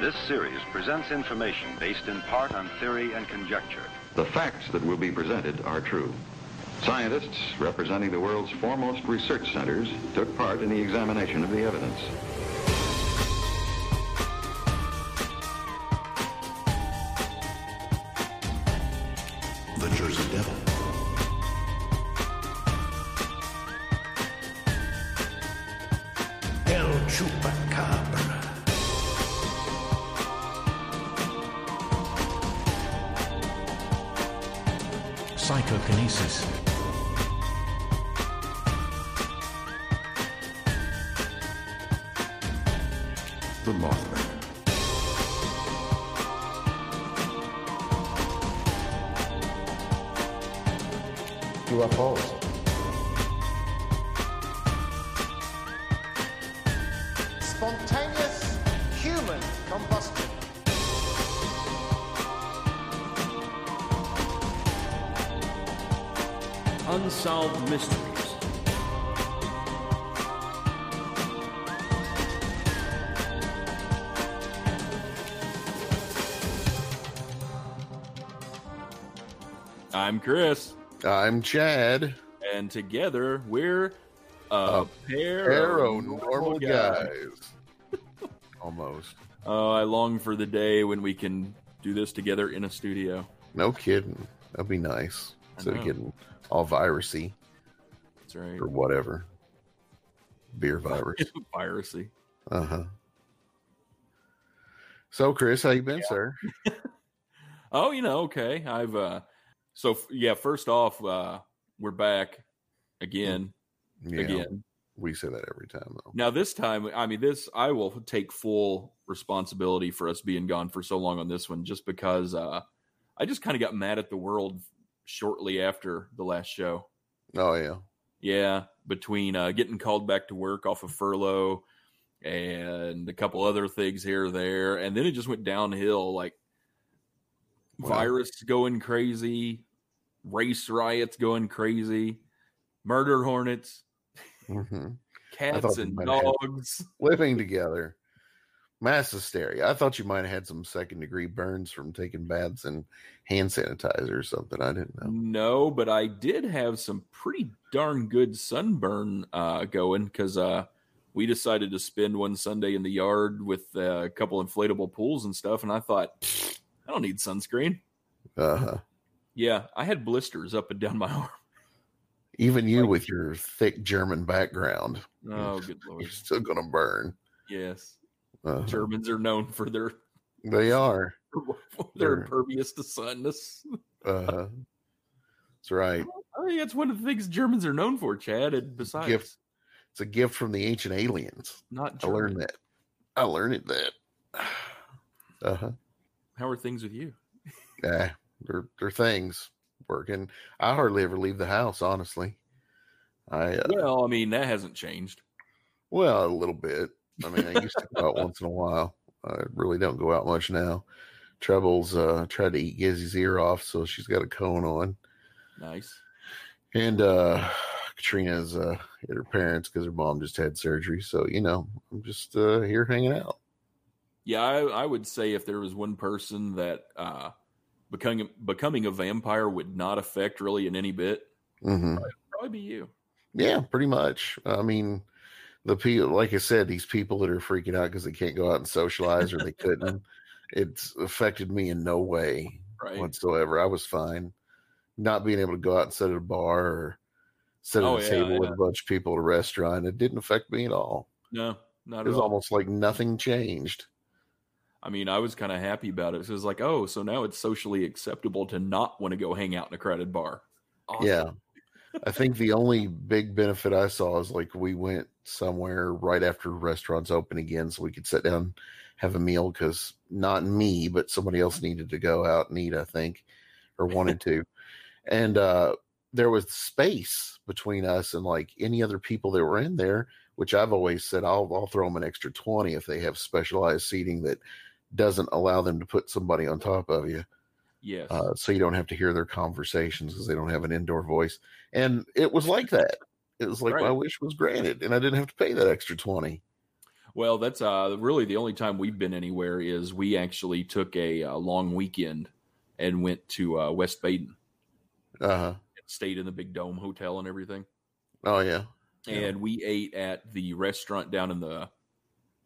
This series presents information based in part on theory and conjecture. The facts that will be presented are true. Scientists representing the world's foremost research centers took part in the examination of the evidence. I'm Chris, I'm Chad. and together we're a, pair of Paranormal guys. Almost. Oh, I long for the day when we can do this together in a studio. No kidding. That'd be nice. Instead of getting all virusy That's right. or whatever. Beer virus. Piracy. Uh huh. So, Chris, how you been, sir? Oh, you know, okay. I've uh so yeah, first off, uh we're back again. Yeah, Again. we say that every time, though. Now this time, I mean this I will take full responsibility for us being gone for so long on this one just because uh I just kind of got mad at the world shortly after the last show. Oh yeah, Yeah, between uh, getting called back to work off of furlough and a couple other things here or there, and then it just went downhill. Like Virus going crazy, race riots going crazy, murder hornets, hmm cats and might have had- dogs. living together. Mass hysteria. I thought you might have had some second degree burns from taking baths and hand sanitizer or something. I didn't know. No, but I did have some pretty darn good sunburn uh, going because uh, we decided to spend one Sunday in the yard with uh, a couple inflatable pools and stuff, and I thought I don't need sunscreen. Uh huh. Yeah, I had blisters up and down my arm. Even you with your thick German background, Oh, good lord! you're still gonna burn. Yes, Uh-huh. Germans are known for their They are. They're impervious to sunness. Uh-huh. That's right. I think that's one of the things Germans are known for, Chad. And besides, Gift. It's a gift from the ancient aliens. not I learned that. I learned that. Uh huh. How are things with you? Yeah, they're they're things working. I hardly ever leave the house, honestly. I uh, Well, I mean that hasn't changed. well, a little bit. I mean, I used to go out once in a while. I really don't go out much now. Trebles uh, tried to eat Gizzy's ear off, so she's got a cone on. Nice. And uh, Katrina's uh, at her parents because her mom just had surgery. So you know, I'm just uh, here hanging out. Yeah, I, I would say if there was one person that uh, becoming becoming a vampire would not affect really in any bit, hmm probably be you. Yeah, pretty much. I mean, the people, like I said, these people that are freaking out because they can't go out and socialize or they couldn't. It's affected me in no way Right. whatsoever. I was fine. Not being able to go out and sit at a bar or sit at Oh, a yeah, table with a bunch of people at a restaurant, it didn't affect me at all. No, not It at was all. almost like nothing changed. I mean, I was kind of happy about it. So it was like, oh, so now it's socially acceptable to not want to go hang out in a crowded bar. Awesome. Yeah. I think the only big benefit I saw is like we went somewhere right after restaurants open again so we could sit down, have a meal because not me, but somebody else needed to go out and eat, I think, or wanted to. And uh, there was space between us and like any other people that were in there, which I've always said I'll, I'll throw them an extra 20 if they have specialized seating that doesn't allow them to put somebody on top of you Yes. uh, so you don't have to hear their conversations because they don't have an indoor voice. And it was like that. It was like Right. my wish was granted, and I didn't have to pay that extra twenty. Well, that's uh, really the only time we've been anywhere is we actually took a, uh long weekend and went to uh, West Baden, Uh huh. stayed in the Big Dome Hotel and everything, Oh yeah. and we ate at the restaurant down in the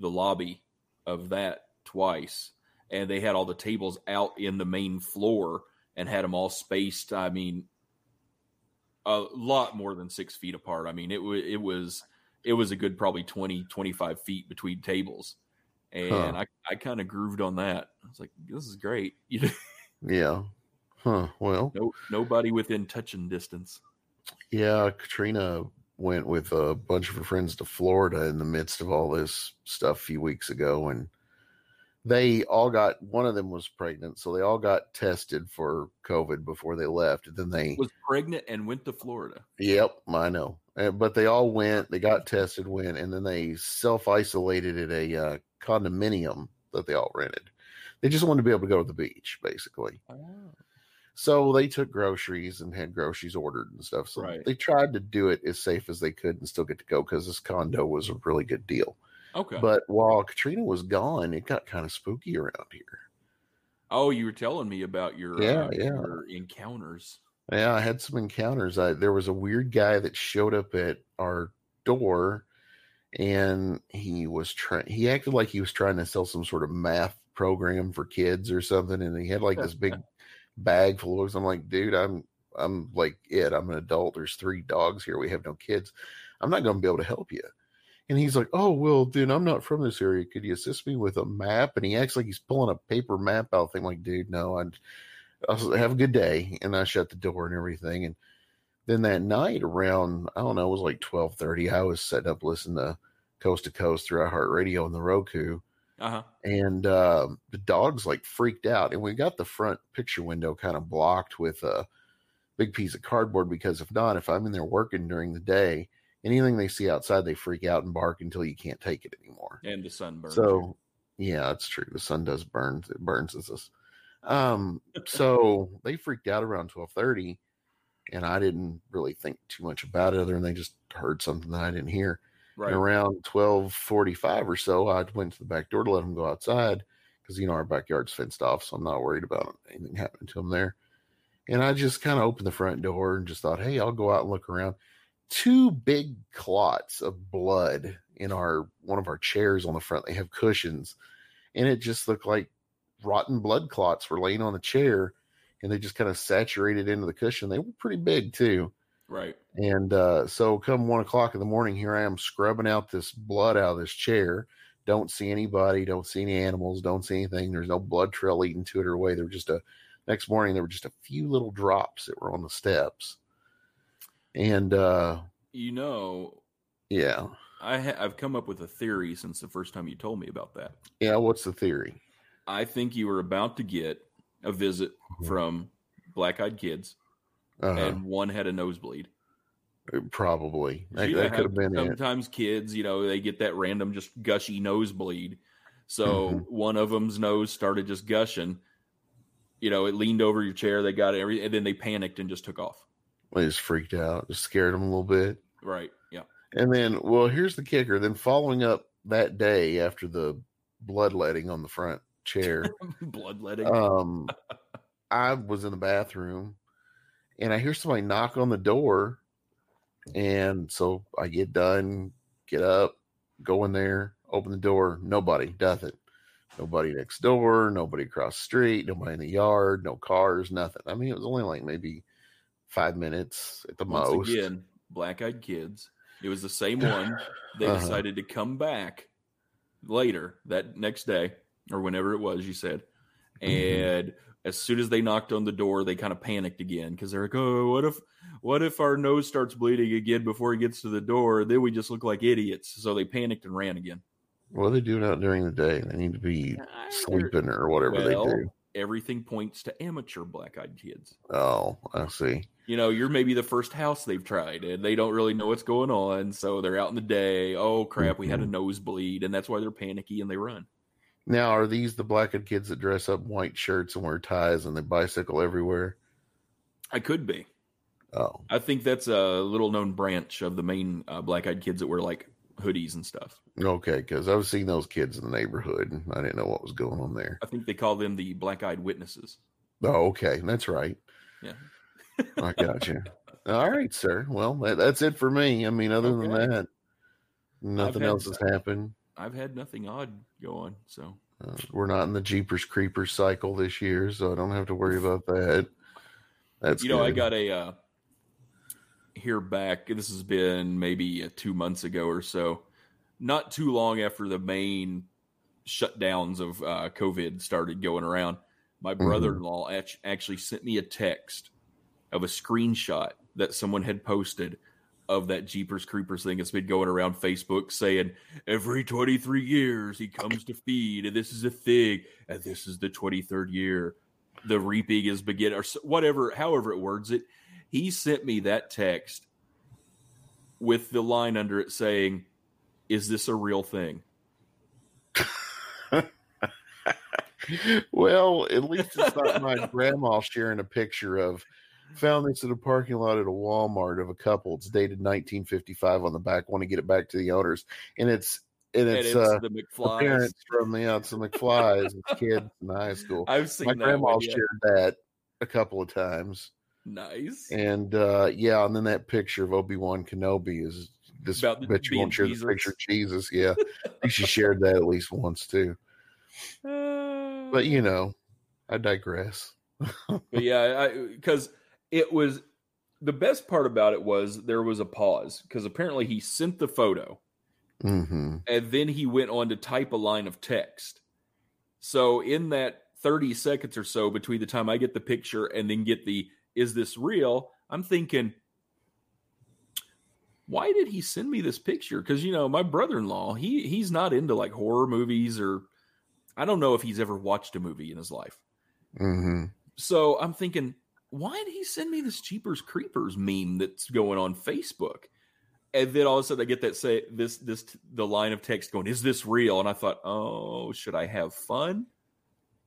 the lobby of that twice, and they had all the tables out in the main floor and had them all spaced. I mean, a lot more than six feet apart. I mean, it was it was it was a good probably 20, 25 feet between tables. And Huh. I, I kind of grooved on that. I was like, this is great. You know, Yeah. Huh. Well, no, nobody within touching distance. yeah. Katrina went with a bunch of her friends to Florida in the midst of all this stuff a few weeks ago, and they all got. One of them was pregnant, so they all got tested for COVID before they left. And then they Was pregnant and went to Florida. Yep, I know. Uh, But they all went, they got tested, went, and then they self isolated at a uh, condominium that they all rented. They just wanted to be able to go to the beach, basically. So they took groceries and had groceries ordered and stuff. So Right. they tried to do it as safe as they could and still get to go because this condo was a really good deal. Okay. But while Katrina was gone, it got kind of spooky around here. oh, you were telling me about your Yeah, uh, yeah. your encounters. Yeah, I had some encounters. I there was a weird guy that showed up at our door and he was trying he acted like he was trying to sell some sort of math program for kids or something and he had like this big bag full of books. I'm like, dude, I'm I'm like it. I'm an adult. There's three dogs here. We have no kids. I'm not gonna be able to help you. And he's like, Oh, well, dude, I'm not from this area. Could you assist me with a map? And he acts like he's pulling a paper map out thing. Like, dude, no, I'd I was, have a good day. And I shut the door and everything. And then that night around, I don't know, it was like twelve thirty. I was setting up listening to Coast to Coast through iHeartRadio on the Roku, Uh huh. and um the dogs like freaked out. And we got the front picture window kind of blocked with a big piece of cardboard because if not, if I'm in there working during the day, anything they see outside, they freak out and bark until you can't take it anymore. And the sun burns. So yeah, it's true. The sun does burn. It burns us. Um, so they freaked out around twelve thirty, and I didn't really think too much about it, other than they just heard something that I didn't hear. right. And around twelve forty five or so, I went to the back door to let them go outside because you know our backyard's fenced off, so I'm not worried about anything happening to them there. And I just kind of opened the front door and just thought, hey, I'll go out and look around. Two big clots of blood in our one of our chairs on the front. They have cushions, and it just looked like rotten blood clots were laying on the chair, and they just kind of saturated into the cushion. They were pretty big too. right. And uh, so, come one o'clock in the morning, here I am scrubbing out this blood out of this chair. Don't see anybody, don't see any animals, don't see anything. There's no blood trail leading to it or away. There were just a next morning. There were just a few little drops that were on the steps, and uh, You know, yeah, I ha- I've come up with a theory since the first time you told me about that. yeah. What's the theory? I think you were about to get a visit from Black Eyed Kids, Uh, and one had a nosebleed. probably that, that could have been it. Sometimes kids, you know, they get that random just gushy nosebleed. So Mhm. one of them's nose started just gushing. You know, it leaned over your chair. They got every, and then they panicked and just took off. They just freaked out, just scared them a little bit. Right? Yeah. And then, well, here's the kicker. Then following up that day after the bloodletting on the front chair, Bloodletting. um, I was in the bathroom and I hear somebody knock on the door. And so I get done, get up, go in there, open the door. Nobody, nothing. Nobody next door, nobody across the street, nobody in the yard, no cars, nothing. I mean, it was only like maybe five minutes at the Once most. again, Black Eyed Kids. It was the same one. They Uh-huh. decided to come back later that next day or whenever it was. You said, Mm-hmm. and as soon as they knocked on the door, they kind of panicked again because they're like, "Oh, what if, what if our nose starts bleeding again before he gets to the door? Then we just look like idiots." So they panicked and ran again. What are they doing out during the day? They need to be sleeping or whatever Well, they do. Everything points to amateur Black Eyed Kids. Oh, I see. you know, you're maybe the first house they've tried and they don't really know what's going on. So they're out in the day. Oh, crap, we had Mm-hmm. a nosebleed. And that's why they're panicky and they run. Now, are these the black-eyed kids that dress up in white shirts and wear ties and they bicycle everywhere? I could be. Oh, I think that's a little known branch of the main uh, black eyed kids that wear like hoodies and stuff. Okay, because I was seeing those kids in the neighborhood, and I didn't know what was going on there. I think they call them the black eyed witnesses. Oh, okay, that's right. Yeah. I got you. All right, sir. Well, that, that's it for me. I mean, other than that, nothing had else has happened. I've had nothing odd go on, so Uh, we're not in the Jeepers Creepers cycle this year, so I don't have to worry about that. That's you know, I got a uh, here back. This has been maybe uh, two months ago or so. Not too long after the main shutdowns of uh, COVID started going around, my Mm-hmm. brother-in-law act- actually sent me a text of a screenshot that someone had posted of that Jeepers Creepers thing that's been going around Facebook saying every 23 years he comes to feed and this is a thing and this is the 23rd year the reaping is begin or whatever however it words it he sent me that text with the line under it saying is this a real thing well, at least it's not my grandma sharing a picture of found this in a parking lot at a Walmart of a couple. It's dated 1955 on the back. Want to get it back to the owners, and it's and and it's, it's uh, the the parents from the yeah, it's the McFlys, it's kids in high school. I've seen My grandma one, yeah. shared that a couple of times, nice and uh yeah, and then that picture of Obi Wan Kenobi is this About the- bitch being won't share Jesus. the picture of Jesus. Yeah, I think she shared that at least once too. But you know, I digress. but yeah, because it was the best part about it was there was a pause because apparently he sent the photo hmm and then he went on to type a line of text. So in that 30 seconds or so between the time I get the picture and then get the is this real, I'm thinking why did he send me this picture? Cuz you know, my brother-in-law, he he's not into like horror movies or I don't know if he's ever watched a movie in his life. hmm So I'm thinking, why did he send me this Jeepers Creepers meme that's going on Facebook? And then all of a sudden I get that say this this the line of text going, is this real? And I thought, oh, should I have fun?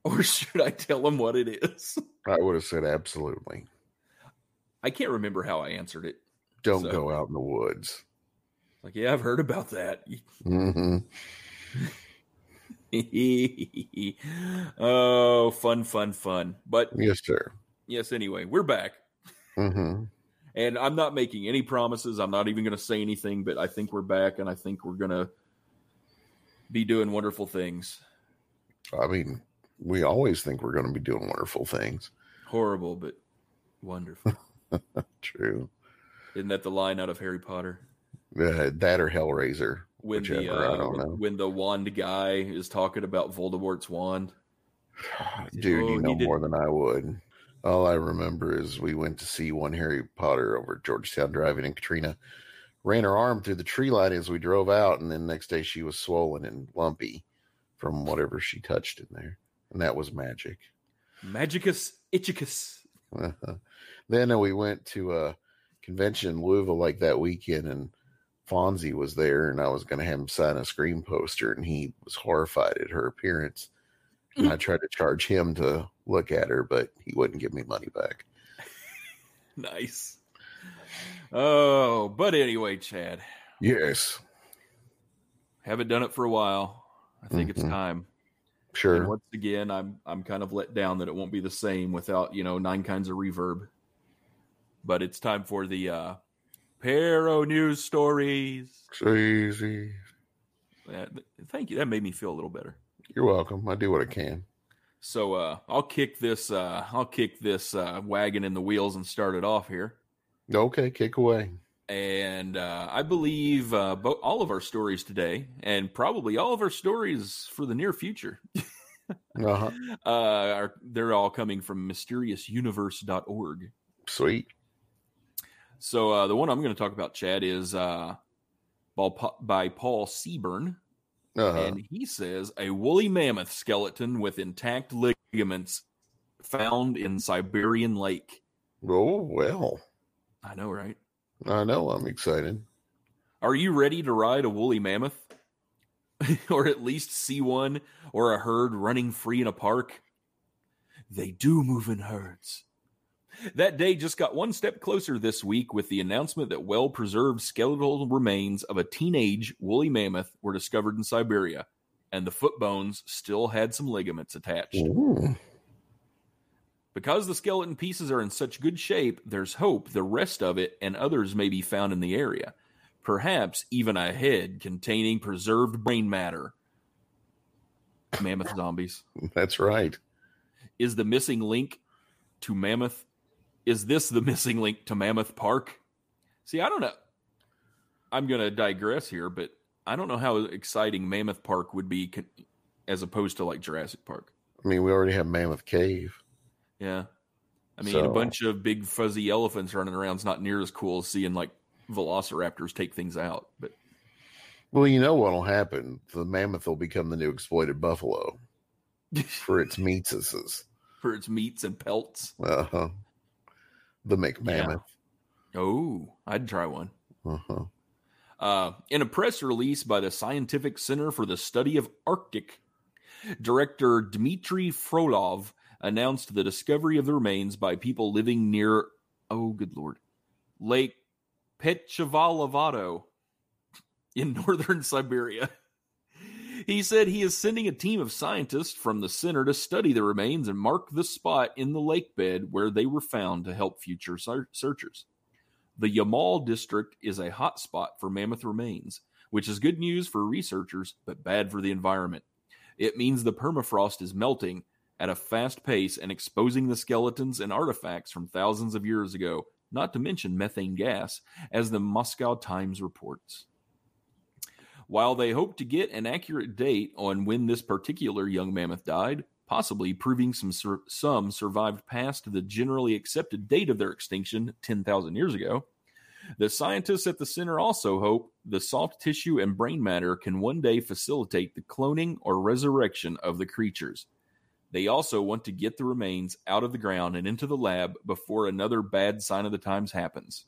Or should I tell him what it is? I would have said absolutely. I can't remember how I answered it. Don't So- go out in the woods. Like, yeah, I've heard about that. Mm-hmm. oh, fun, fun, fun. But Yes, sir. yes, anyway, we're back. hmm And I'm not making any promises. I'm not even going to say anything, but I think we're back and I think we're going to be doing wonderful things. I mean, we always think we're going to be doing wonderful things. Horrible, but wonderful. True. Isn't that the line out of Harry Potter? Uh, that or Hellraiser. When the Whichever, I uh, don't when, know. when the wand guy is talking about Voldemort's wand. Dude, Oh, you know did- more than I would. All I remember is we went to see one Harry Potter over Georgetown Drive-In, and Katrina ran her arm through the tree line as we drove out, and then next day she was swollen and lumpy from whatever she touched in there, and that was magic. Magicus Ichicus. then uh, we went to a convention in Louisville like that weekend, and Fonzie was there, and I was going to have him sign a screen poster, and he was horrified at her appearance. And I tried to charge him to look at her, but he wouldn't give me money back. Nice. Oh, but anyway, Chad, Yes, haven't done it for a while. I think it's Mhm. time. And sure. once again, I'm I'm kind of let down that it won't be the same without you know nine kinds of reverb. But it's time for the uh, Pero news stories. Uh, thank you. That made me feel a little better. You're welcome. I do what I can. So uh, I'll kick this. Uh, I'll kick this uh, wagon in the wheels and start it off here. Okay, kick away. And uh, I believe uh, bo- all of our stories today, and probably all of our stories for the near future, Uh-huh. uh, are they're all coming from mysteriousuniverse.org. Sweet. So uh, the one I'm going to talk about, Chad, is uh, by by Paul Seaburn, Uh-huh. and he says a woolly mammoth skeleton with intact ligaments found in Siberian lake. oh, well. I know, right? I know. I'm excited. Are you ready to ride a woolly mammoth? or at least see one or a herd running free in a park? They do move in herds. That day just got one step closer this week with the announcement that well preserved skeletal remains of a teenage woolly mammoth were discovered in Siberia, and the foot bones still had some ligaments attached. Ooh. Because the skeleton pieces are in such good shape, there's hope the rest of it and others may be found in the area. Perhaps even a head containing preserved brain matter. Mammoth zombies. That's right. Is the missing link to Mammoth? Is this the missing link to Mammoth Park? See, I don't know. I'm going to digress here, but I don't know how exciting Mammoth Park would be con- as opposed to like Jurassic Park. I mean, we already have Mammoth Cave. Yeah. I mean, a bunch of big fuzzy elephants running around is not near as cool as seeing like velociraptors take things out. But Well, you know what'll happen? The mammoth will become the new exploited buffalo for its meatses. for its meats and pelts. Uh-huh. The McMammoth. Oh, I'd try one. Uh-huh. Uh, in a press release by the Scientific Center for the Study of Arctic, director Dmitry Frolov announced the discovery of the remains by people living near, oh, good lord, Lake Pechevalavato in northern Siberia. He said he is sending a team of scientists from the center to study the remains and mark the spot in the lake bed where they were found to help future searchers. The Yamal district is a hot spot for mammoth remains, which is good news for researchers but bad for the environment. It means the permafrost is melting at a fast pace and exposing the skeletons and artifacts from thousands of years ago, not to mention methane gas, as the Moscow Times reports. While they hope to get an accurate date on when this particular young mammoth died, possibly proving some sur- some survived past the generally accepted date of their extinction 10,000 years ago, the scientists at the center also hope the soft tissue and brain matter can one day facilitate the cloning or resurrection of the creatures. They also want to get the remains out of the ground and into the lab before another bad sign of the times happens.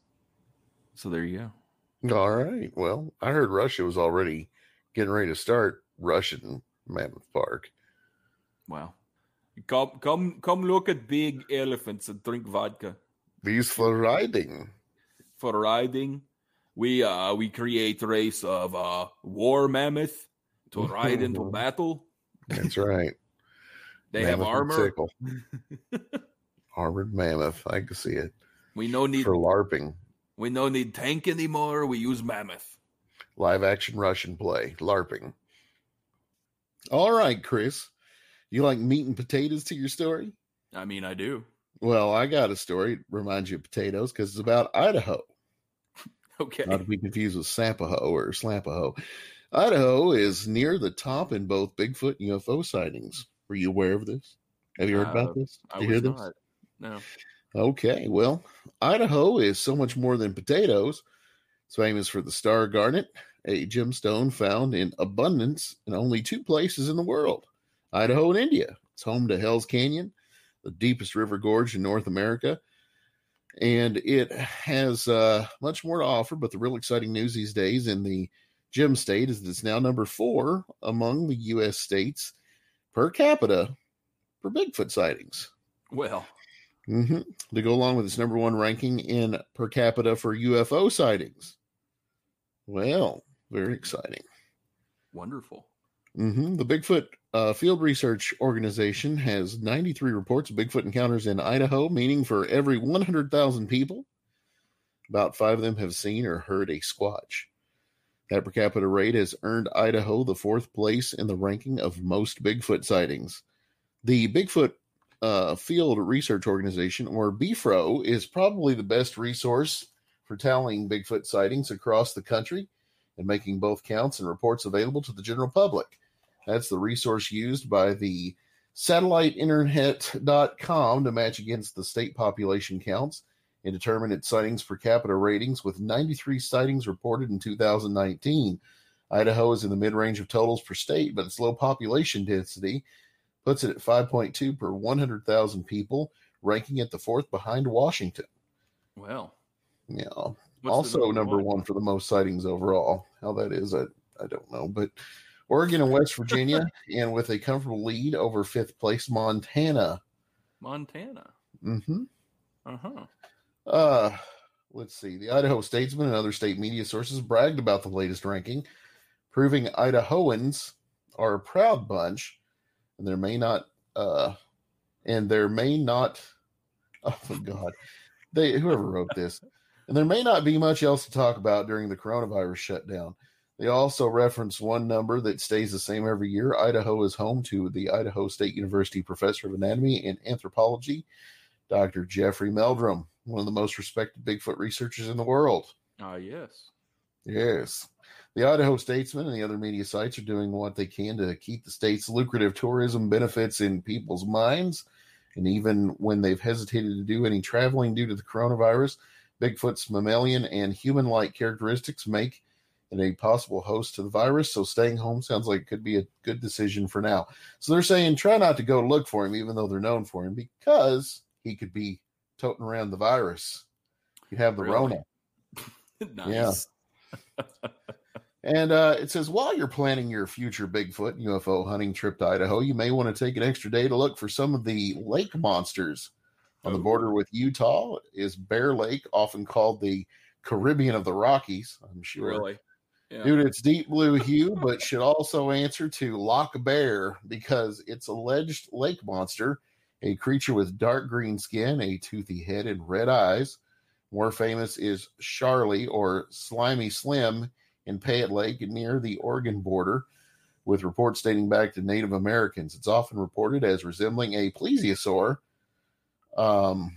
So there you go. All right. Well, I heard Russia was already getting ready to start Russian Mammoth Park. Wow. Come come come look at big elephants and drink vodka. These for riding. For riding, we uh we create race of uh war mammoth to ride into battle. That's right. They have Mammoth and armor. Armored mammoth. I can see it. We no need For LARPing. We no need tank anymore. We use mammoth. Live action Russian play. LARPing. All right, Chris. You like meat and potatoes to your story? I mean, I do. Well, I got a story. It reminds you of potatoes because it's about Idaho. Okay. Not to be confused with Sampaho or Slampaho. Idaho is near the top in both Bigfoot and UFO sightings. Were you aware of this? Have you heard Uh, about this? I Did you was hear this? not. No. Okay, well, Idaho is so much more than potatoes. It's famous for the star garnet, a gemstone found in abundance in only two places in the world Idaho and India. It's home to Hell's Canyon, the deepest river gorge in North America. And it has uh, much more to offer, but the real exciting news these days in the gem state is that it's now number four among the U.S. states per capita for Bigfoot sightings. Well, hmm To go along with its number one ranking in per capita for UFO sightings. Well, very exciting. wonderful. hmm The Bigfoot uh, Field Research Organization has 93 reports of Bigfoot encounters in Idaho, meaning for every 100,000 people, about five of them have seen or heard a squatch. That per capita rate has earned Idaho the fourth place in the ranking of most Bigfoot sightings. The Bigfoot uh, Field Research Organization, or BFRO, is probably the best resource for tallying Bigfoot sightings across the country and making both counts and reports available to the general public. That's the resource used by the satelliteinternet.com to match against the state population counts and determine its sightings per capita ratings with 93 sightings reported in 2019. Idaho is in the mid range of totals per state, but its low population density puts it at 5.2 per 100,000 people, ranking it the fourth behind Washington. Well, Yeah. also number one for the most sightings overall. How that is, I, I don't know. But Oregon and West Virginia, and with a comfortable lead over fifth place, Montana. Montana. Mm hmm Uh huh. Uh, let's see. The Idaho Statesman and other state media sources bragged about the latest ranking, proving Idahoans are a proud bunch, and there may not, uh, and there may not, oh my God, they whoever wrote this, and there may not be much else to talk about during the coronavirus shutdown. They also reference one number that stays the same every year. Idaho is home to the Idaho State University professor of anatomy and anthropology, Dr. Jeffrey Meldrum, one of the most respected Bigfoot researchers in the world. Ah, yes. Yes. The Idaho Statesman and the other media sites are doing what they can to keep the state's lucrative tourism benefits in people's minds. And even when they've hesitated to do any traveling due to the coronavirus, Bigfoot's mammalian and human like characteristics make it a possible host to the virus. So staying home sounds like it could be a good decision for now. So they're saying try not to go look for him, even though they're known for him, because he could be toting around the virus. You have the Really? Rona. nice. And uh, it says while you're planning your future Bigfoot UFO hunting trip to Idaho, you may want to take an extra day to look for some of the lake monsters. On the Oh. border with Utah is Bear Lake, often called the Caribbean of the Rockies. I'm sure. Really? Yeah. Due to its deep blue hue, but should also answer to Loch Bear because it's alleged lake monster, a creature with dark green skin, a toothy head, and red eyes. More famous is Charlie or Slimy Slim in Payette Lake near the Oregon border, with reports dating back to Native Americans. It's often reported as resembling a plesiosaur. Um,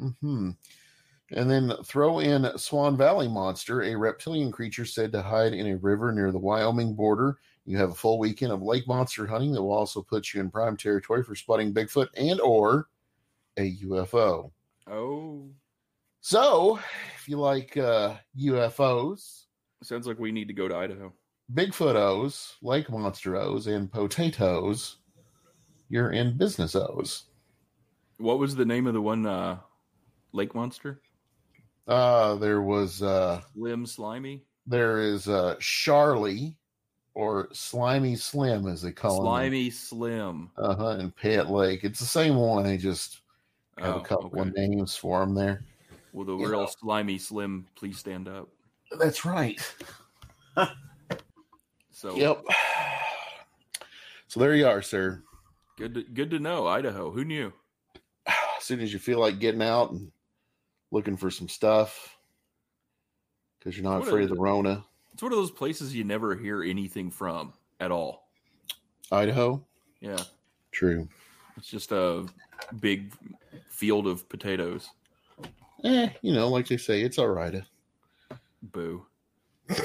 mhm. And then throw in Swan Valley Monster, a reptilian creature said to hide in a river near the Wyoming border. You have a full weekend of lake monster hunting that will also put you in prime territory for spotting Bigfoot and or a UFO. Oh, So, if you like uh, UFOs, sounds like we need to go to Idaho. Bigfoot O's, lake monster O's, and potatoes, you're in business O's. What was the name of the one uh, lake monster? Uh, there was uh, Slim Slimy? there is uh, Charlie or Slimy Slim, as they call him. Slimy Slim. Uh huh. In Payette Lake, it's the same one. They just have Oh, a couple okay. of names for them there. Will the You real know. Slimy Slim please stand up? That's right. So Yep. So there you are, sir. good to, good to know. Idaho. Who knew? As soon as you feel like getting out and looking for some stuff, because you're not What afraid a- of the Rona, It's one of those places you never hear anything from at all. Idaho. Yeah. True. It's just a big field of potatoes. Eh, you know, like they say, it's all right. Boo.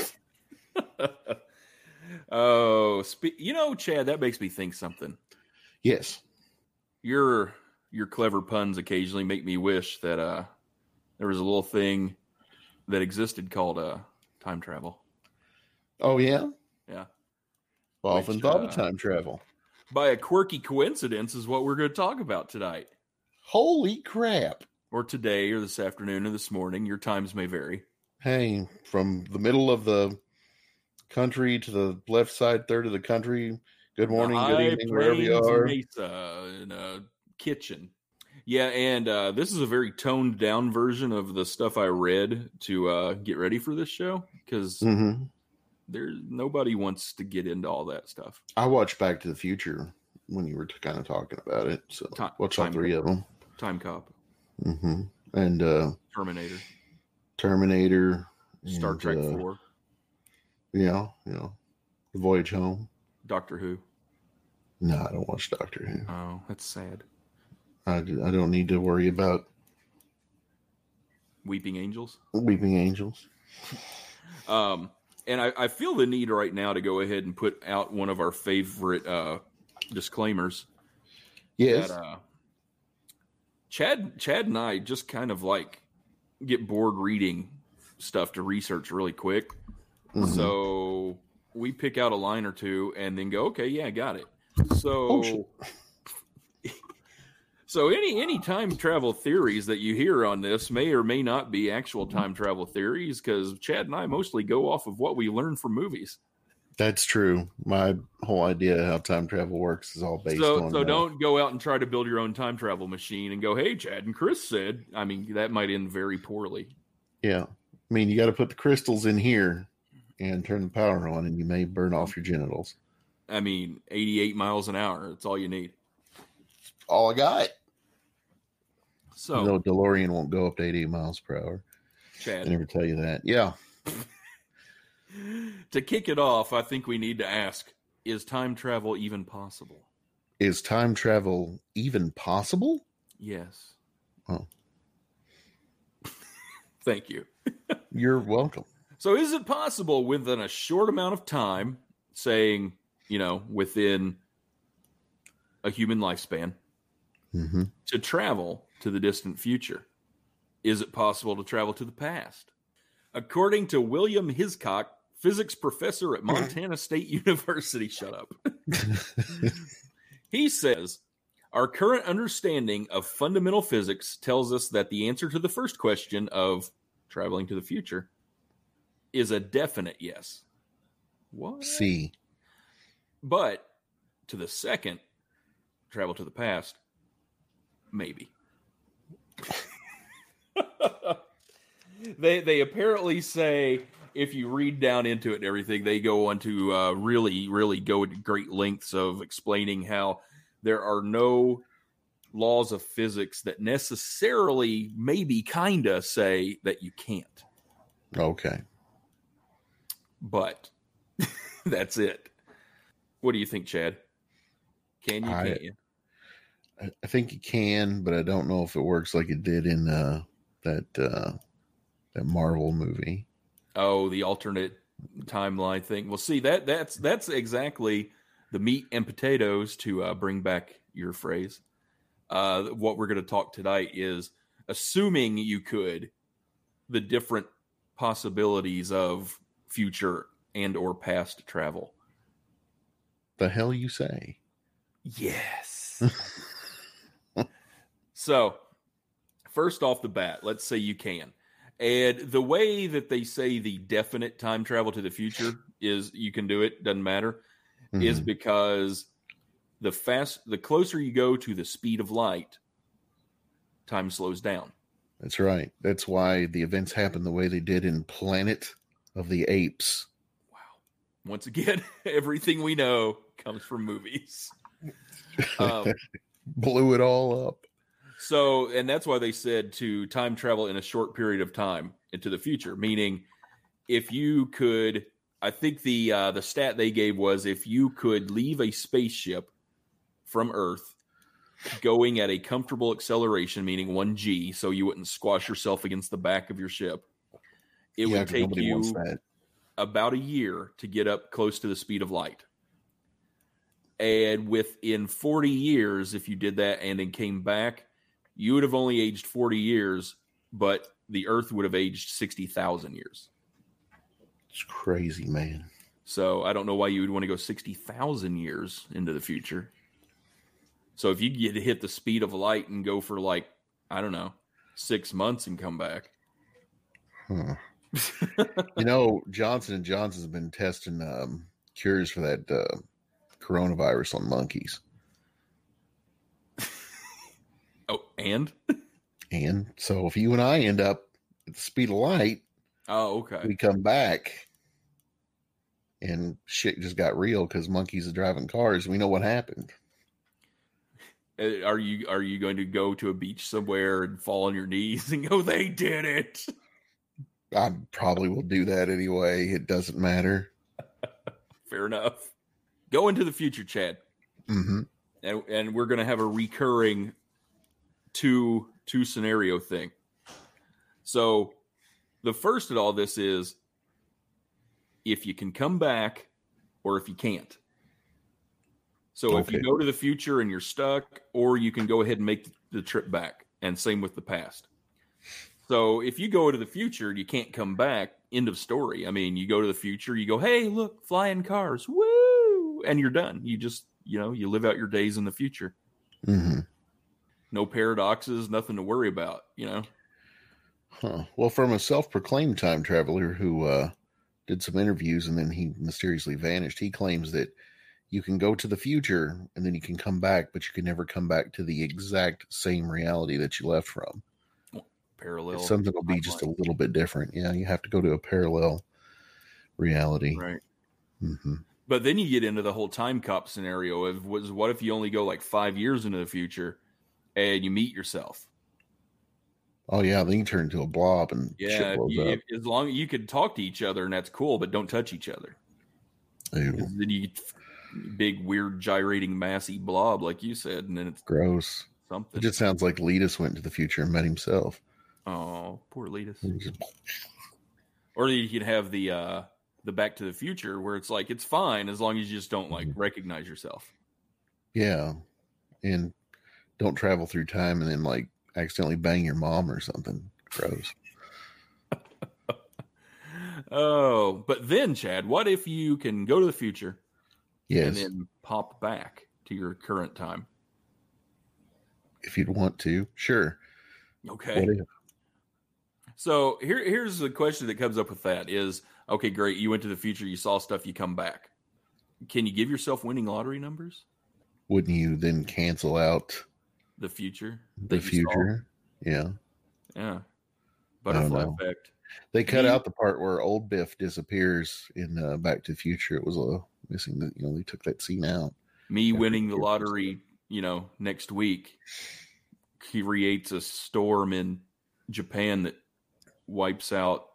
oh, spe- you know, Chad, that makes me think something. Yes. Your your clever puns occasionally make me wish that uh there was a little thing that existed called uh time travel. Oh yeah. Yeah. Well, Often thought uh, of time travel. By a quirky coincidence is what we're going to talk about tonight. Holy crap! Or today or this afternoon or this morning. Your times may vary. Hey, from the middle of the country to the left side third of the country. Good morning, good evening, wherever you are. Mesa in a kitchen. Yeah, and uh, this is a very toned down version of the stuff I read to uh, get ready for this show because hmm there nobody wants to get into all that stuff. I watched Back to the Future when you were kind of talking about it. So Ti- watch all time- three of them. Time Cop, hmm And uh, Terminator, Terminator, Star and, Trek uh, Four, Yeah, you know, The Voyage Home. Doctor Who. No, I don't watch Doctor Who. Oh, that's sad. I, I don't need to worry about Weeping Angels. Weeping Angels. Um, and I, I feel the need right now to go ahead and put out one of our favorite uh, disclaimers. Yes. that, uh, Chad, Chad, and I just kind of like get bored reading stuff to research really quick. Mhm. So we pick out a line or two and then go, okay, yeah, got it. So, Oh, so any any time travel theories that you hear on this may or may not be actual time travel theories because Chad and I mostly go off of what we learn from movies. That's true. My whole idea of how time travel works is all based so on. so uh, don't go out and try to build your own time travel machine and go, hey, Chad and Chris said. I mean, that might end very poorly. Yeah, I mean, you got to put the crystals in here and turn the power on, and you may burn off your genitals. I mean, 88 miles an hour. That's all you need. All I got. So, No, DeLorean won't go up to 88 miles per hour. Chad. I Chad, never tell you that. Yeah. To kick it off, I think we need to ask is time travel even possible? Is time travel even possible? Yes. Oh. Thank you. You're welcome. So, is it possible within a short amount of time, saying, you know, within a human lifespan, hmm to travel to the distant future? Is it possible to travel to the past? According to William Hiscock, physics professor at Montana State University, shut up. he says, Our current understanding of fundamental physics tells us that the answer to the first question of traveling to the future is a definite yes. What? See, But to the second, travel to the past, maybe. they they apparently say if you read down into it and everything, they go on to uh, really really go to great lengths of explaining how there are no laws of physics that necessarily maybe kinda say that you can't okay. but that's it. What do you think, Chad? Can you? I- you? I think you can, but I don't know if it works like it did in uh, that uh, that Marvel movie. Oh, the alternate timeline thing. Well, see that that's that's exactly the meat and potatoes to uh, bring back your phrase. Uh, what we're going to talk tonight is assuming you could the different possibilities of future and or past travel. The hell you say? Yes. so, first off the bat, let's say you can. And the way that they say the definite time travel to the future is you can do it, doesn't matter, is Mhm. because the fast the closer you go to the speed of light, time slows down. That's right. That's why the events happen the way they did in Planet of the Apes. Wow. Once again, everything we know comes from movies. Um, Blew it all up. So, and that's why they said to time travel in a short period of time into the future, meaning if you could, I think the uh, the stat they gave was if you could leave a spaceship from Earth going at a comfortable acceleration, meaning one G, so you wouldn't squash yourself against the back of your ship, it Yeah, would take you about a year to get up close to the speed of light. And within 40 years, if you did that and then came back, you would have only aged 40 years, but the earth would have aged 60,000 years. It's crazy, man. So I don't know why you would want to go 60,000 years into the future. So if you get to hit the speed of light and go for like, I don't know, six months and come back. Huh. you know, Johnson and Johnson's been testing um, cures for that uh, coronavirus on monkeys, Oh, and? and so if you and I end up at the speed of light, Oh, okay. we come back, and shit just got real because monkeys are driving cars. We know what happened. Uh, Are you are you going to go to a beach somewhere and fall on your knees and go, "They did it"? I probably will do that anyway. It doesn't matter. Fair enough. Go into the future, Chad, hmm and and we're going to have a recurring two two scenario thing. So, the first of all this is if you can come back or if you can't. So if you go to the future and you're stuck, or you can go ahead and make the trip back, and same with the past. So if you go to the future, you can't come back. End of story. I mean, you go to the future, you go, hey, look, flying cars, woo, and you're done. You just, you know, you live out your days in the future. hmm No paradoxes, nothing to worry about. You know, Huh. Well, from a self-proclaimed time traveler who uh, did some interviews and then he mysteriously vanished. He claims that you can go to the future and then you can come back, but you can never come back to the exact same reality that you left from. Parallel. Something will be just a little bit different. Yeah, you have to go to a parallel reality. right. hmm But then you get into the whole time cop scenario of was what if you only go like five years into the future and you meet yourself? Oh yeah, then you turn into a blob and Yeah, shit if blows you, if, as long you can talk to each other and that's cool, but don't touch each other. Then you big, weird, gyrating, massy blob, like you said, and then it's gross. something. It just sounds like Letus went to the future and met himself. oh, poor Letus. Or you could have the uh the Back to the Future where it's like it's fine as long as you just don't like Mm-hmm. recognize yourself. Yeah, and don't travel through time and then like accidentally bang your mom or something. Gross. Oh, but then Chad, what if you can go to the future Yes, and then pop back to your current time? if you'd want to, sure. Okay. So here, here's the question that comes up with that is okay, great. You went to the future, you saw stuff, you come back. Can you give yourself winning lottery numbers? Wouldn't you then cancel out The future, the that you saw? future? Yeah, yeah, butterfly effect. they cut Me- out the part where old Biff disappears in uh, Back to the Future. It was a missing. The, you know, they took that scene out. Me winning the year. lottery, you know, next week creates a storm in Japan that wipes out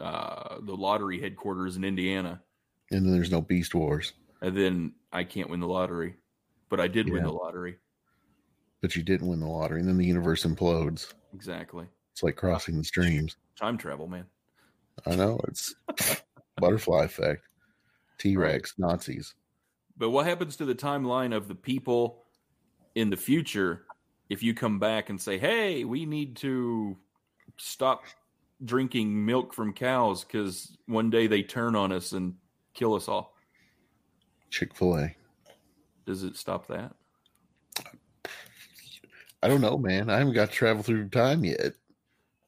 uh, the lottery headquarters in Indiana, And then there's no Beast Wars, and then I can't win the lottery, but I did win the lottery. But you didn't win the lottery, and then the universe implodes. Exactly. It's like crossing the streams. Time travel, man. I know it's butterfly effect. T Rex, Nazis. But what happens to the timeline of the people in the future if you come back and say, "Hey, we need to stop drinking milk from cows because one day they turn on us and kill us all"? Chick Fil A. Does it stop that? I don't know, man. I haven't got to travel through time yet.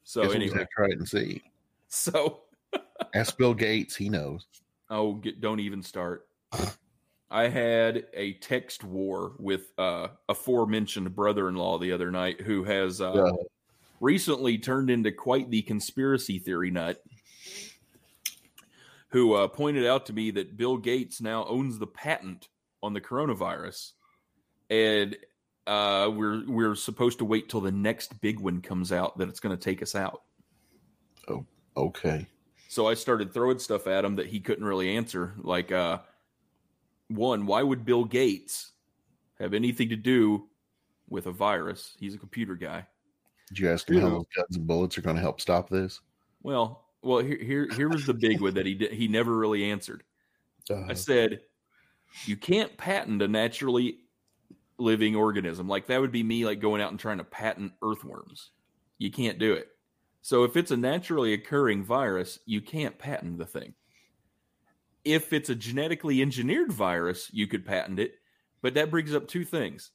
So Guess anyway, try it and see. so Ask Bill Gates. He knows. oh, get, don't even start. I had a text war with uh, aforementioned brother-in-law the other night who has uh, Yeah. recently turned into quite the conspiracy theory nut. Who uh, pointed out to me that Bill Gates now owns the patent on the coronavirus, and uh, we're we're supposed to wait till the next big one comes out that it's going to take us out. Oh, okay. So I started throwing stuff at him that he couldn't really answer. Like, uh, one, why would Bill Gates have anything to do with a virus? He's a computer guy. Did you ask him how those guns and bullets are going to help stop this? Well, well, here, here, here was the big one that he did, he never really answered. Uh, I said, you can't patent a naturally living organism. Like that would be me, like going out and trying to patent earthworms. You can't do it. So if it's a naturally occurring virus, you can't patent the thing. If it's a genetically engineered virus, you could patent it. But that brings up two things.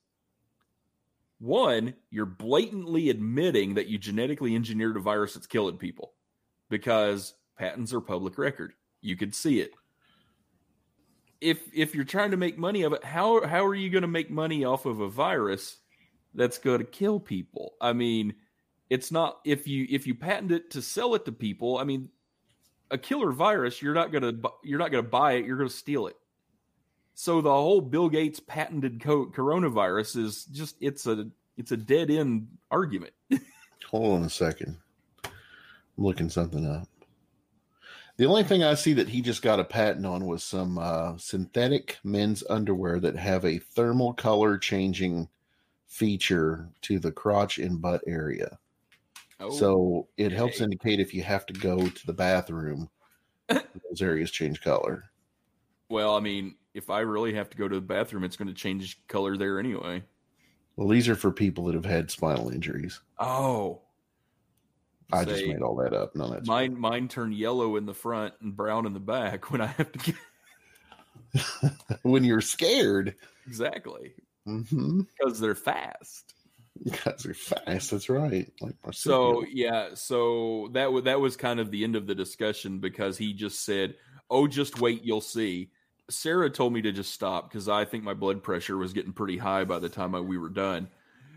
One, you're blatantly admitting that you genetically engineered a virus that's killing people because patents are public record. You could see it if if you're trying to make money of it, how how are you going to make money off of a virus that's going to kill people? I mean, it's not if you if you patent it to sell it to people. I mean, a killer virus, you're not going to you're not going to buy it. You're going to steal it. So the whole Bill Gates patented co- coronavirus is just it's a it's a dead end argument. Hold on a second. I'm looking something up. The only thing I see that he just got a patent on was some uh, synthetic men's underwear that have a thermal color changing feature to the crotch and butt area. Oh, So it helps indicate if you have to go to the bathroom, those areas change color. well, I mean, if I really have to go to the bathroom, it's going to change color there anyway. Well, these are for people that have had spinal injuries. Oh, I just made all that up. No, that's Mine mine turn yellow in the front and brown in the back when I have to get when you're scared. exactly hmm because they're fast. You guys are fast. That's right. Like So yeah, so that w- that was kind of the end of the discussion because he just said, "Oh, just wait, you'll see." Sarah told me to just stop because I think my blood pressure was getting pretty high by the time I, we were done.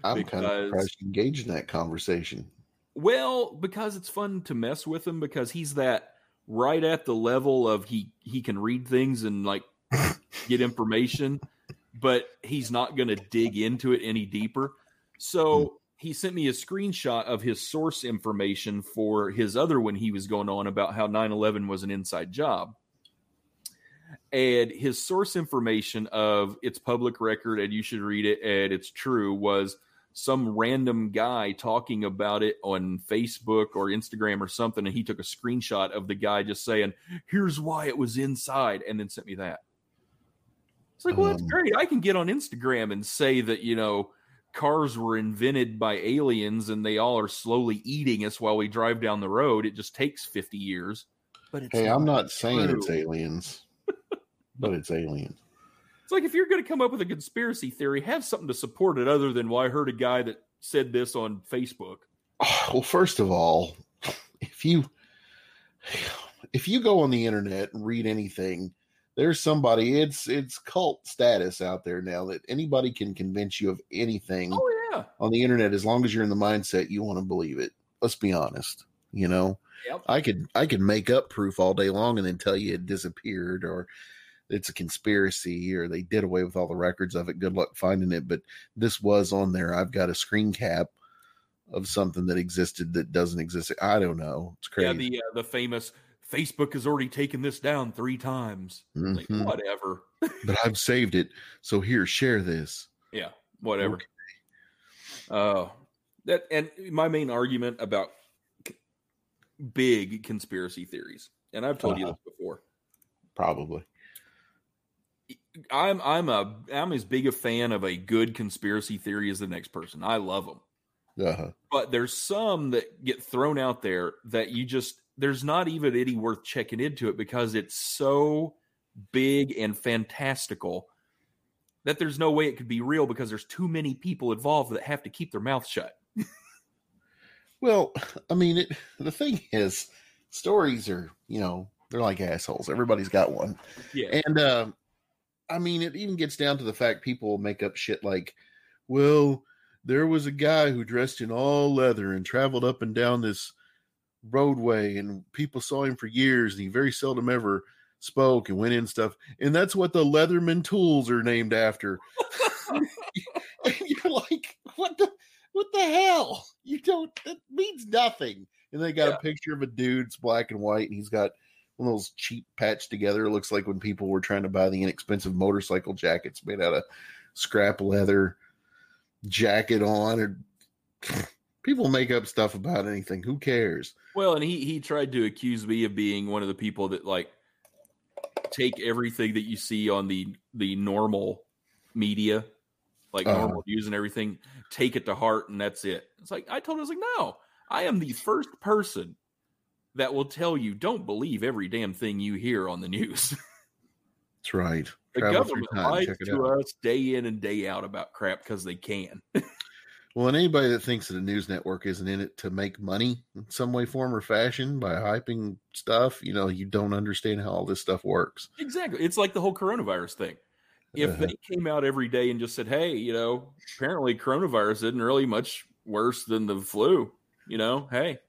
I'm kind of surprised engaged in that conversation. Well, because it's fun to mess with him because he's that right at the level of he he can read things and like get information, but he's not going to dig into it any deeper. So hmm. he sent me a screenshot of his source information for his other one he was going on about how 9/11 was an inside job. And his source information of it's public record and you should read it and it's true was some random guy talking about it on Facebook or Instagram or something, and he took a screenshot of the guy just saying, "Here's why it was inside," and then sent me that. It's like, well, that's Um, great. I can get on Instagram and say that you know cars were invented by aliens and they all are slowly eating us while we drive down the road. It just takes fifty years. But it's Hey, I'm not saying it's aliens, but it's aliens. It's like if you're going to come up with a conspiracy theory, have something to support it other than, well, I heard a guy that said this on Facebook. Well, first of all, if you if you go on the internet and read anything, there's somebody. It's it's cult status out there now that anybody can convince you of anything Oh yeah, on the internet as long as you're in the mindset you want to believe it. Let's be honest. You know, Yep. I could I could make up proof all day long and then tell you it disappeared or it's a conspiracy or they did away with all the records of it. Good luck finding it. But this was on there. I've got a screen cap of something that existed that doesn't exist. I don't know. It's crazy. Yeah, the uh, the famous Facebook has already taken this down three times. Like, Mhm. whatever. But I've saved it. So here, share this. Yeah, whatever. Okay. Uh, that and my main argument about c- big conspiracy theories, and I've told you Uh-huh. this before. Probably. I'm I'm a I'm as big a fan of a good conspiracy theory as the next person. I love them. Uh-huh. but there's some that get thrown out there that you just there's not even any worth checking into it because it's so big and fantastical that there's no way it could be real because there's too many people involved that have to keep their mouth shut. Well, I mean, it, the thing is, stories are, you know, they're like assholes. Everybody's got one. Yeah. And uh, I mean, it even gets down to the fact people make up shit like, well, there was a guy who dressed in all leather and traveled up and down this roadway, and people saw him for years, and he very seldom ever spoke and went in stuff. And that's what the Leatherman tools are named after. and you're like, what the what the hell? You don't that means nothing. And they got Yeah. a picture of a dude's black and white, and he's got one of those cheap patched together. It looks like when people were trying to buy the inexpensive motorcycle jackets made out of scrap leather jacket on or people make up stuff about anything. Who cares? Well, and he he tried to accuse me of being one of the people that like take everything that you see on the the normal media, like Uh-huh. normal news and everything, take it to heart and that's it. It's like I told him, I was like, no, I am the first person that will tell you don't believe every damn thing you hear on the news. That's right. the Travel government lies to out. us day in and day out about crap because they can. Well, and anybody that thinks that a news network isn't in it to make money in some way, form, or fashion by hyping stuff, you know, you don't understand how all this stuff works. Exactly. It's like the whole coronavirus thing. If Uh-huh. they came out every day and just said, "Hey, you know, apparently coronavirus isn't really much worse than the flu," you know, hey,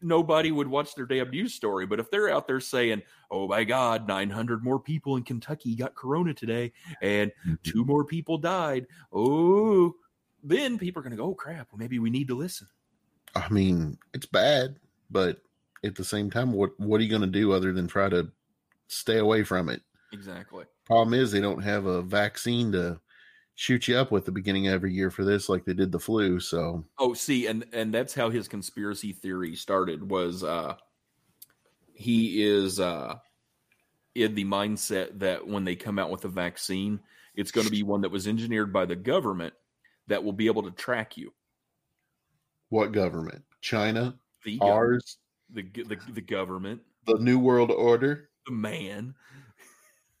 nobody would watch their damn news story. But if they're out there saying, "Oh my God, 900 more people in Kentucky got corona today, and mm-hmm. two more people died," oh, then people are going to go, "Oh crap, well, maybe we need to listen." I mean, it's bad, but at the same time, what what are you going to do other than try to stay away from it? Exactly. Problem is, they don't have a vaccine to shoot you up with the beginning of every year for this, like they did the flu. So, Oh, see, and and that's how his conspiracy theory started. Was uh, he is uh, in the mindset that when they come out with a vaccine, it's going to be one that was engineered by the government that will be able to track you. what government? China, The ours, the, the the government, the New World Order. the man.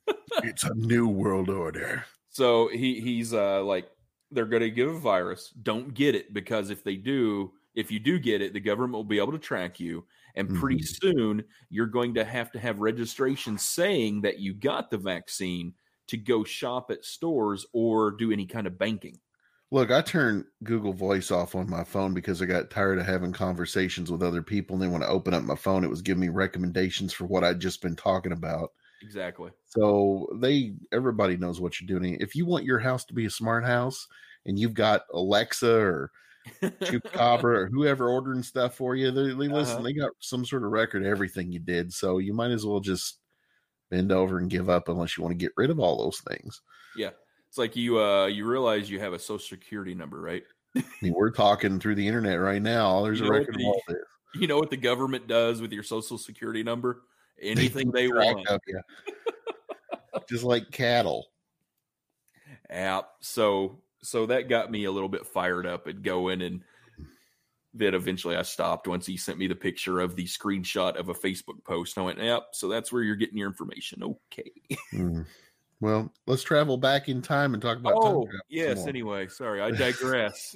It's a new world order. So he he's uh like they're going to give a virus. Don't get it because if they do, if you do get it, the government will be able to track you. And pretty soon, you're going to have to have registration saying that you got the vaccine to go shop at stores or do any kind of banking. Look, I turned Google Voice off on my phone because I got tired of having conversations with other people. And then when I opened up my phone, it was giving me recommendations for what I'd just been talking about. Exactly. So they everybody knows what you're doing. If you want your house to be a smart house and you've got Alexa or Chupacabra or whoever ordering stuff for you, they, they listen, Uh-huh. they got some sort of record of everything you did. So you might as well just bend over and give up unless you want to get rid of all those things. Yeah. It's like you uh you realize you have a social security number, right? I mean, we're talking through the internet right now. There's You a record of all this. You know what the government does with your social security number? Anything they Track want. of you. Just like cattle. app. So so that got me a little bit fired up and going and then eventually I stopped once he sent me the picture of the screenshot of a Facebook post. And I went, Yep, so that's where you're getting your information. Okay. Hmm. Well, let's travel back in time and talk about. Oh yes, anyway. Sorry, I digress.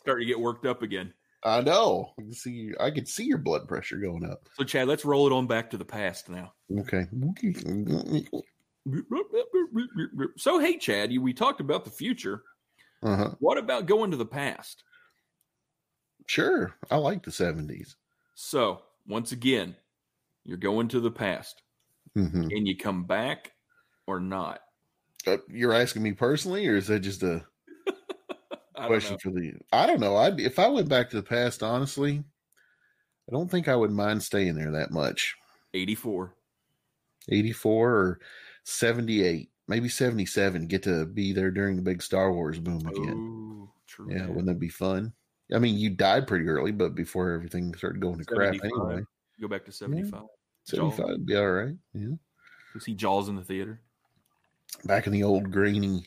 Starting to get worked up again. I know. I can see. I can see your blood pressure going up. So Chad, let's roll it on back to the past now. Okay. So hey Chad, you we talked about the future. Uh huh. What about going to the past? Sure. I like the seventies. So once again, you're going to the past. Mm-hmm. and you come back or not? Uh, you're asking me personally, or is that just a question for the? I don't know. I if I went back to the past, honestly, I don't think I would mind staying there that much. 84. Eighty four or seventy eight, maybe seventy seven. Get to be there during the big Star Wars boom again. Ooh, true. Yeah, that. wouldn't that be fun? I mean, you died pretty early, but before everything started going to crap anyway. Go back to 75. Seventy five would be all right. Yeah. Go see Jaws in the theater. Back in the old grainy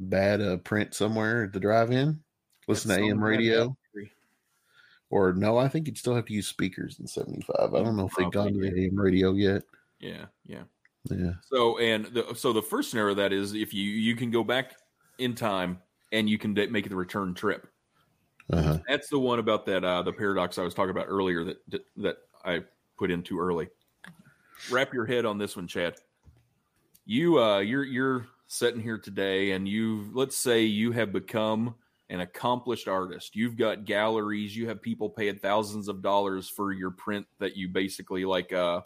bad uh, print somewhere at the drive in. Listen That to AM radio. Or no, I think you'd still have to use speakers in seventy five. I don't know if they've gone to the AM radio yet. Yeah, yeah. Yeah. So and the, so the first scenario of that is if you you can go back in time and you can de- make the return trip. Uh-huh. That's the one about that uh, the paradox I was talking about earlier that that, that I put in too early. Wrap your head on this one, Chad. You uh you're you're sitting here today and you let's say you have become an accomplished artist. You've got galleries, you have people paying thousands of dollars for your print that you basically like uh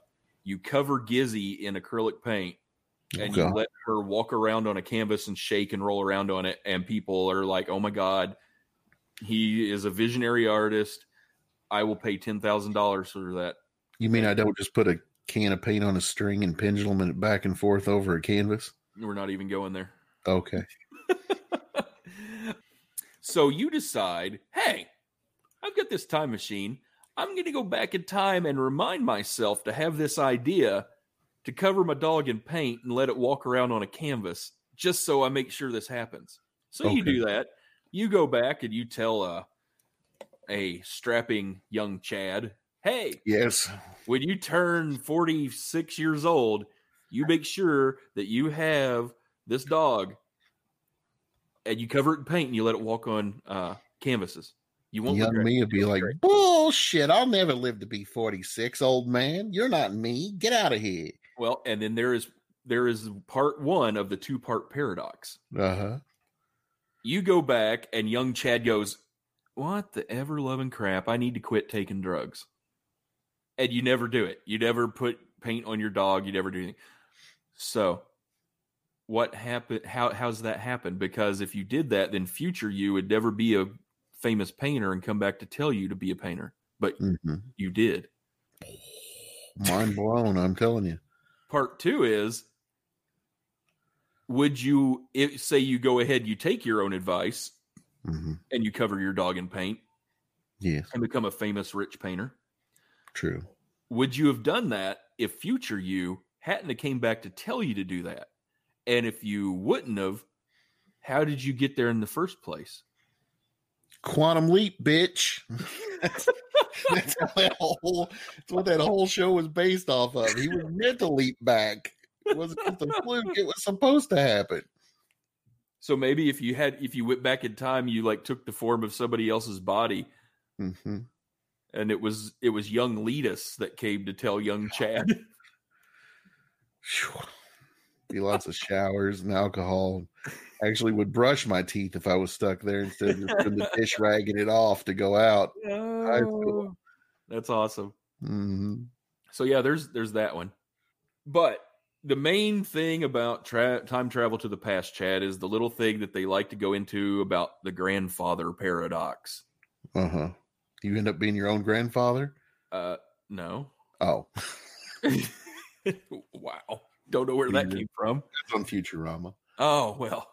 you cover Gizzy in acrylic paint and you let her walk around on a canvas and shake and roll around on it and people are like, "Oh my god, he is a visionary artist. I will pay $10,000 for that." You mean I don't just put a can of paint on a string and pendulum it back and forth over a canvas? We're not even going there. Okay. so you decide, hey, I've got this time machine. I'm going to go back in time and remind myself to have this idea to cover my dog in paint and let it walk around on a canvas just so I make sure this happens. So you do that. You go back and you tell uh, a strapping young Chad, hey, Yes. when you turn 46 years old, you make sure that you have this dog and you cover it in paint and you let it walk on uh, canvases. You won't Young me would be like, bullshit. I'll never live to be 46, old man. You're not me. Get out of here. well, and then there is there is part one of the two part paradox. Uh huh. You go back and young Chad goes, "What the ever loving crap? I need to quit taking drugs." And you never do it. You never put paint on your dog. You never do anything. So, what happened? How how's that happen? Because if you did that, then future you would never be a famous painter and come back to tell you to be a painter. But hmm you did. Mind blown. I'm telling you. Part two is would you if say you go ahead you take your own advice hmm and you cover your dog in paint Yes. and become a famous rich painter True. would you have done that if future you hadn't have came back to tell you to do that and if you wouldn't have how did you get there in the first place Quantum leap, bitch. that's, that's, that whole, that's what that whole show was based off of. He was meant to leap back. It wasn't just a fluke. It was supposed to happen. So maybe if you had if you went back in time, you like took the form of somebody else's body, hmm and it was it was young Letus that came to tell young Chad. Be lots of showers and alcohol. Actually, would brush my teeth if I was stuck there instead of just putting the dish ragging it off to go out. Oh, that's awesome. hmm So yeah, there's there's that one. But the main thing about tra- time travel to the past, Chad, is the little thing that they like to go into about the grandfather paradox. Uh huh. You end up being your own grandfather. Uh, no. Oh, wow. Don't know where that came from. that's on Futurama. Oh well.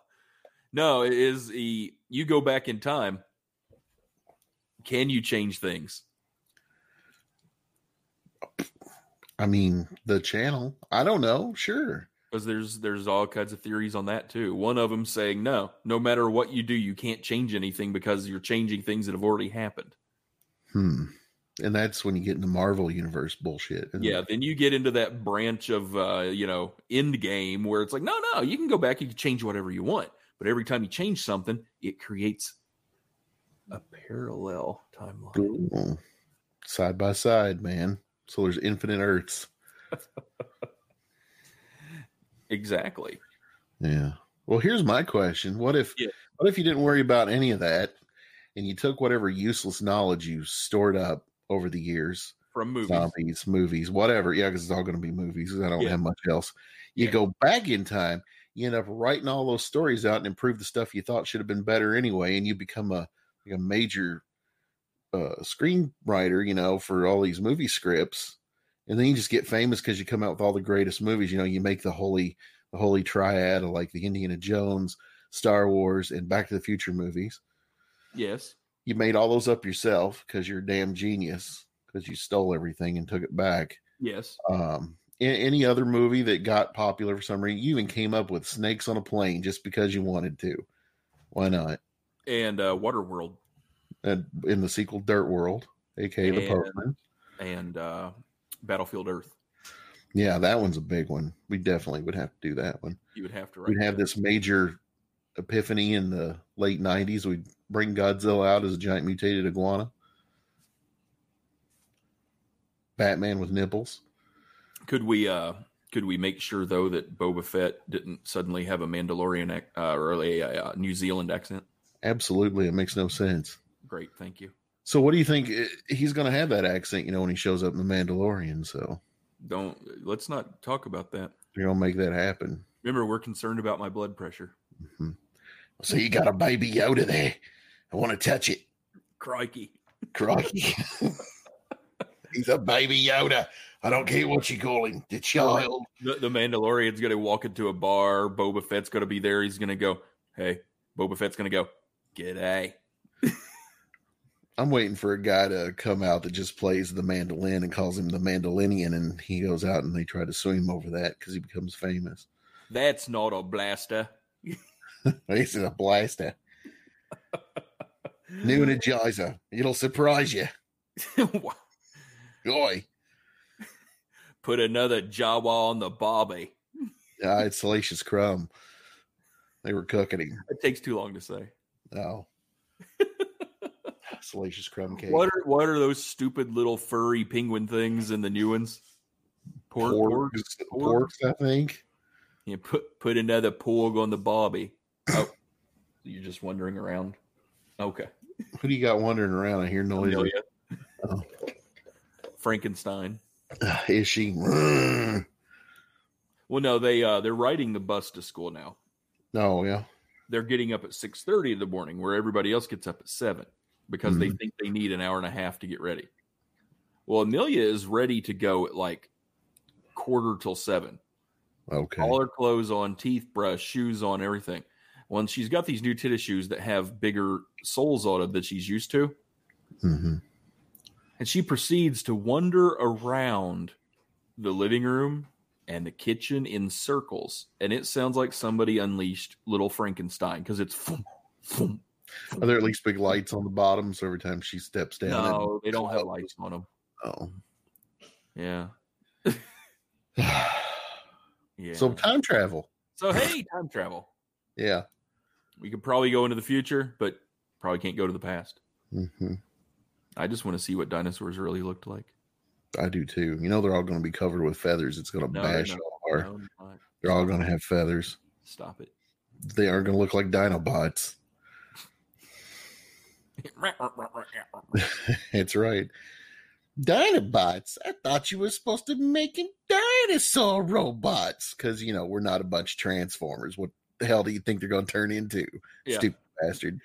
No, it is the you go back in time. Can you change things? I mean, the channel. I don't know. Sure. Because there's there's all kinds of theories on that too. One of them saying no, no matter what you do, you can't change anything because you're changing things that have already happened. Hmm. And that's when you get into Marvel Universe bullshit. Yeah, it? then you get into that branch of uh, you know, end game where it's like, no, no, you can go back, you can change whatever you want. But every time you change something, it creates a parallel timeline. Ooh. Side by side, man. So there's infinite Earths. Exactly. Yeah. Well, here's my question. What if Yeah. what if you didn't worry about any of that and you took whatever useless knowledge you stored up over the years, From movies. zombies, movies, whatever. Yeah, because it's all going to be movies I don't Yeah. have much else. You Yeah. go back in time, you end up writing all those stories out and improve the stuff you thought should have been better anyway, and you become a like a major uh, screenwriter, you know, for all these movie scripts. And then you just get famous because you come out with all the greatest movies. You know, you make the holy the holy triad of like the Indiana Jones, Star Wars, and Back to the Future movies. Yes. You made all those up yourself because you're a damn genius because you stole everything and took it back. Yes. Um, any other movie that got popular for some reason, you even came up with snakes on a plane just because you wanted to. Why not? And uh Waterworld And in the sequel, Dirt World, aka the And- Postman. and uh Battlefield Earth. Yeah, that one's a big one. We definitely would have to do that one. You would have to write We'd have that. this major epiphany in the late '90s. We'd bring Godzilla out as a giant mutated iguana. Batman with nipples. Could we uh could we make sure though that Boba Fett didn't suddenly have a Mandalorian uh, or a, uh New Zealand accent? Absolutely, it makes no sense. Great, thank you. So, what do you think? Eh, He's going to have that accent, you know, when he shows up in the Mandalorian. So, Don't let's not talk about that. you're to make that happen. Remember, we're concerned about my blood pressure. So, you got a baby Yoda there. I want to touch it. Crikey. Crikey. He's a baby Yoda. I don't care what you call him. The child. The, the Mandalorian's going to walk into a bar. Boba Fett's going to be there. He's going to go, "Hey." Boba Fett's going to go, "G'day." I'm waiting for a guy to come out that just plays the mandolin and calls him the mandolinian, and he goes out and they try to sue him over that because he becomes famous. That's not a blaster. This is a blaster. New Energizer. It'll surprise you. Boy. Put another Jawa on the Bobby. Ah, it's Salacious Crumb. They were cooking him. It takes too long to say. Oh. Salacious Crumb cake. What are what are those stupid little furry penguin things in the new ones? Pork, pork, Porks, porks, I think. Yeah, put put another pork on the Bobby. Oh, you're just wandering around. Okay. Who do you got wandering around? I hear noises. Oh. Frankenstein. Ah, Is she? Mm. Well, no, they uh they're riding the bus to school now. Oh yeah. They're getting up at six thirty in the morning, where everybody else gets up at seven because they think they need an hour and a half to get ready. Well, Amelia is ready to go at like quarter till seven. Okay. all her clothes on, teeth brush, shoes on, everything. Well, she's got these new tennis shoes that have bigger soles on them that she's used to, hmm and she proceeds to wander around the living room and the kitchen in circles, and it sounds like somebody unleashed Little Frankenstein because it's. Thump, thump. Are there at least big lights on the bottom so every time she steps down? No, they don't have lights on them. Oh. Yeah, yeah. So time travel. so hey, time travel. Yeah. We could probably go into the future, but probably can't go to the past. hmm I just want to see what dinosaurs really looked like. I do too. You know, they're all going to be covered with feathers. It's going to No, bash not. all our. No, not. They're all going to have feathers. Stop it. They are going to look like Dinobots. it's right. Dinobots. I thought you were supposed to be making dinosaur robots because you know we're not a bunch of transformers. What the hell do you think they're going to turn into? Yeah. Stupid bastard.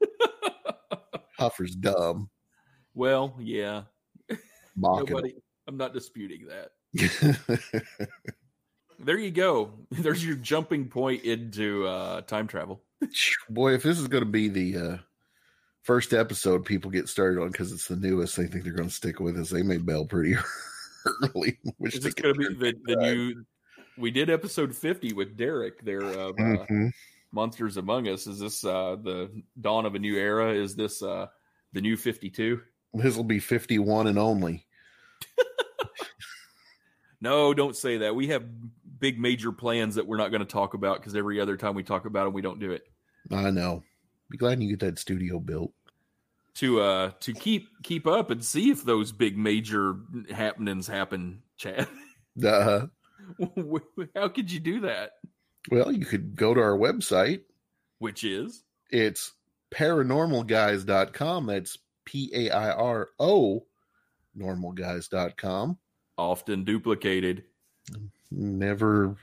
Huffer's dumb. well, yeah. Nobody. I'm not disputing that. There you go. There's your jumping point into uh, time travel. Boy, if this is going to be the uh, first episode people get started on because it's the newest, they think they're going to stick with us. They may bail pretty early. Wish Is going to be the, the new? We did episode 50 with Derek there of uh, Mhm. Monsters Among Us. Is this uh, the dawn of a new era? Is this uh, the new 52? This will be 51 and only. No, don't say that. We have big major plans that we're not going to talk about because every other time we talk about them, we don't do it. I know. Be glad you get that studio built. To uh to keep keep up and see if those big major happenings happen, Chad. Uh, How could you do that? well, you could go to our website. Which is It's paranormalguys.com. That's P A I R O normalguys.com. often duplicated, Never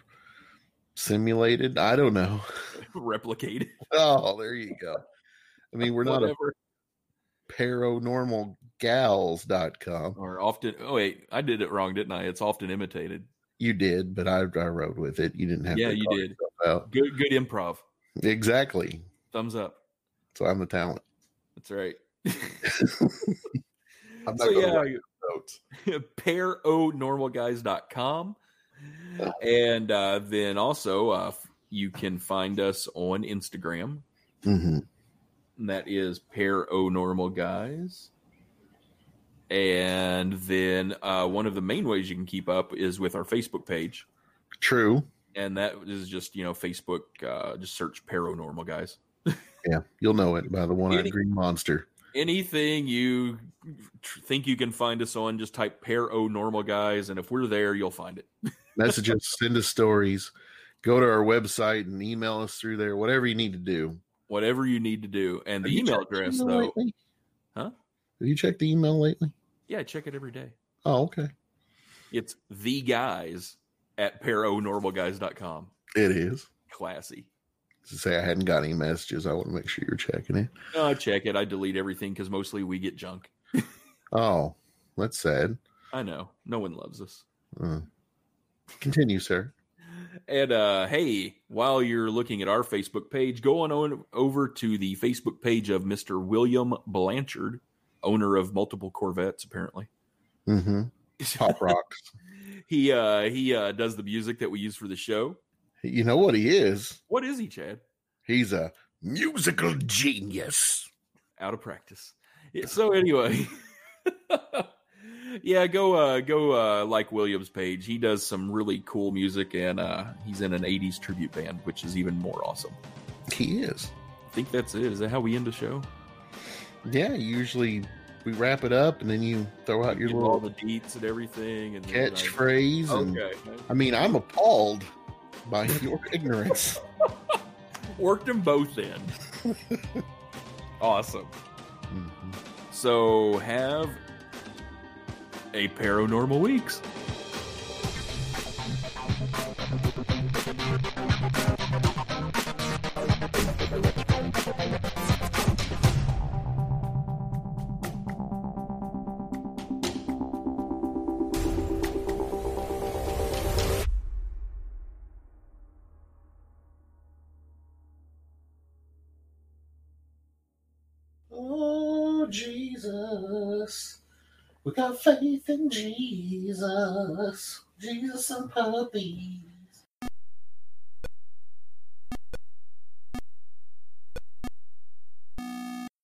simulated. I don't know. replicated. Oh, there you go. I mean, we're not a whatever. paranormalgals.com. or often. Oh wait, I did it wrong, didn't I? It's often imitated. You did, but I, I rode with it. You didn't have Yeah, to you did. Good, good improv. Exactly. Thumbs up. So I'm the talent. That's right. I'm not so gonna yeah, paraonormalguys.com. And uh, then also, uh, you can find us on Instagram. Mhm. And that is paranormal guys. And then uh, one of the main ways you can keep up is with our Facebook page. True. And that is just, you know, Facebook, uh, just search paranormal guys. Yeah, you'll know it by the one-eyed Any- green monster. anything you tr- think you can find us on, just type paranormal guys, and if we're there, you'll find it. Message us, send us stories, go to our website and email us through there. Whatever you need to do. Whatever you need to do, and the Have email address email though, lately? Huh? Have you checked the email lately? Yeah, check it every day. Oh, okay. It's the guys at paranormalguys.com. It is. Classy. To say I hadn't got any messages, I want to make sure you're checking it. No, I check it. I delete everything because mostly we get junk. Oh, that's sad. I know. No one loves us. Uh, continue, sir. And uh, hey, while you're looking at our Facebook page, go on over to the Facebook page of Mr. William Blanchard, owner of multiple Corvettes, apparently. Mm-hmm. Pop rocks. he uh, he uh, does the music that we use for the show. you know what he is? What is he, Chad? He's a musical genius. Out of practice. So anyway, yeah, go uh, go uh, like William's page. He does some really cool music, and uh, he's in an '80s tribute band, which is even more awesome. He is. I think that's it. Is that how we end the show? Yeah, usually we wrap it up and then you throw out your Give all the deets and everything, and catchphrase. And, Okay, I mean, I'm appalled by your ignorance. worked them both in. awesome. Mhm. So have a paranormal weeks. Got faith in Jesus. Jesus and puppy.